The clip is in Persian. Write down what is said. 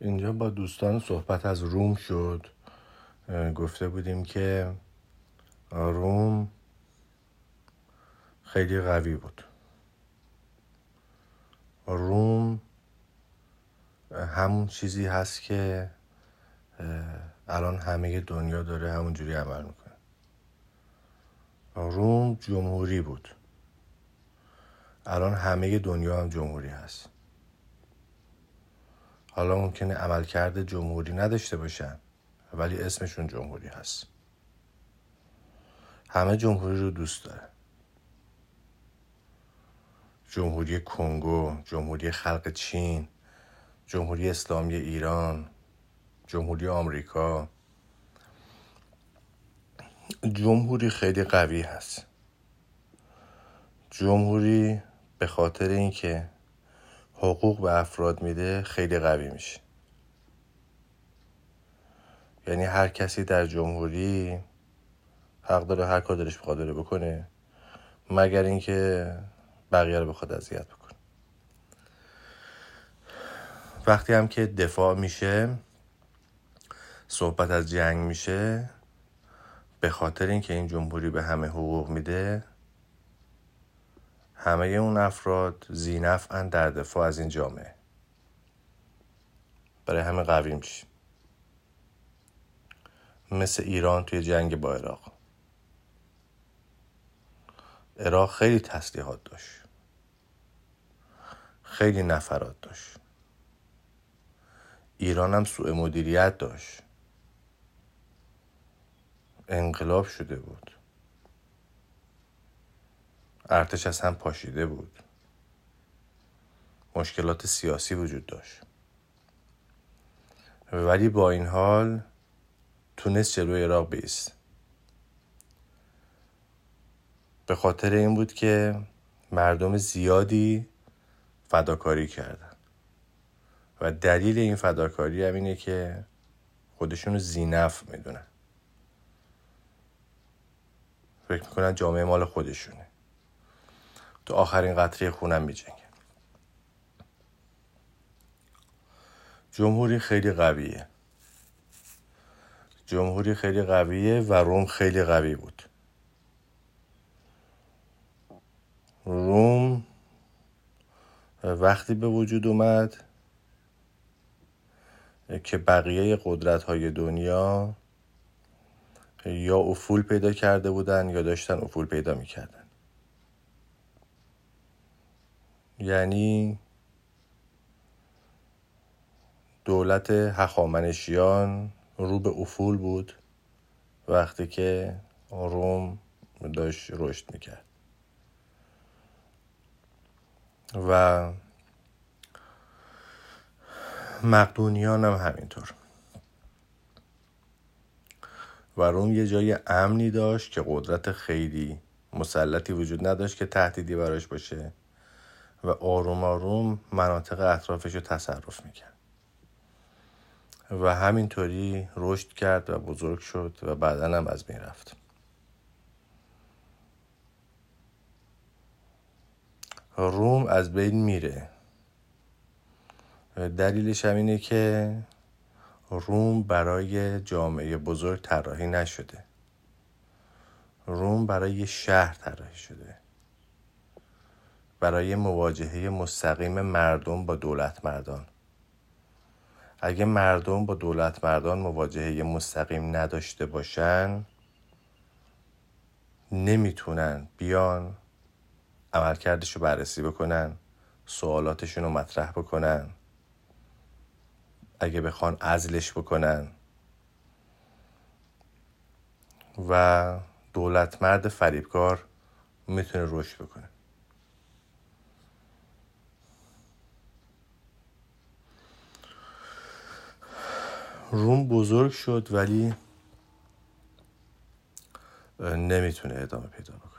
اینجا با دوستان صحبت از روم شد. گفته بودیم که روم خیلی قوی بود. روم همون چیزی هست که الان همه دنیا داره همونجوری عمل می‌کنه. روم جمهوری بود. الان همه دنیا هم جمهوری هست. حالا ممکنه عملکرد جمهوری نداشته باشن ولی اسمشون جمهوری هست. همه جمهوری رو دوست داره. جمهوری کنگو جمهوری خلق چین جمهوری اسلامی ایران جمهوری آمریکا. جمهوری خیلی قوی هست. جمهوری به خاطر اینکه حقوق به افراد میده خیلی قوی میشه. یعنی هر کسی در جمهوری حق داره هر کار دلش بخواد داره بکنه مگر اینکه بقیه رو بخواد اذیت بکنه. وقتی هم که دفاع میشه صحبت از جنگ میشه به خاطر اینکه این جمهوری به همه حقوق میده همه اون افراد زینفعن در دفاع از این جامعه. برای همه قوی میشه مثل ایران توی جنگ با عراق. عراق خیلی تسلیحات داشت. خیلی نفرات داشت. ایران هم سوء مدیریت داشت. انقلاب شده بود. ارتش از هم پاشیده بود. مشکلات سیاسی وجود داشت. ولی با این حال تونست جلوی عراق بیست. به خاطر این بود که مردم زیادی فداکاری کردن. و دلیل این فداکاری هم اینه که خودشون رو زینف می‌دونن. فکر می‌کنن جامعه مال خودشونه. تو آخرین قطره خونم میجنگن جمهوری خیلی قویه. جمهوری خیلی قویه و روم خیلی قوی بود. روم وقتی به وجود اومد که بقیه قدرت های دنیا یا افول پیدا کرده بودن یا داشتن افول پیدا می‌کردن. یعنی دولت هخامنشیان رو به افول بود وقتی که روم داشت رشد می‌کرد. و مقدونیان هم همینطور. و روم یه جای امنی داشت که قدرت خیلی مسلطی وجود نداشت که تهدیدی براش باشه. و آروم آروم مناطق اطرافش رو تصرف می‌کرد. و همینطوری رشد کرد و بزرگ شد و بعدا هم از بین رفت. روم از بین میره. دلیلش هم اینه که روم برای جامعه بزرگ طراحی نشده. روم برای شهر طراحی شده. برای مواجهه مستقیم مردم با دولت مردان. اگه مردم با دولت مردان مواجهه مستقیم نداشته باشن نمی‌تونن بیان عملکردش رو بررسی بکنن سوالاتشون رو مطرح بکنن. اگه بخوان ازلش بکنن. و دولت مرد فریبکار می‌تونه رشد بکنه. روم بزرگ شد ولی نمی‌تونه ادامه پیدا بکنه.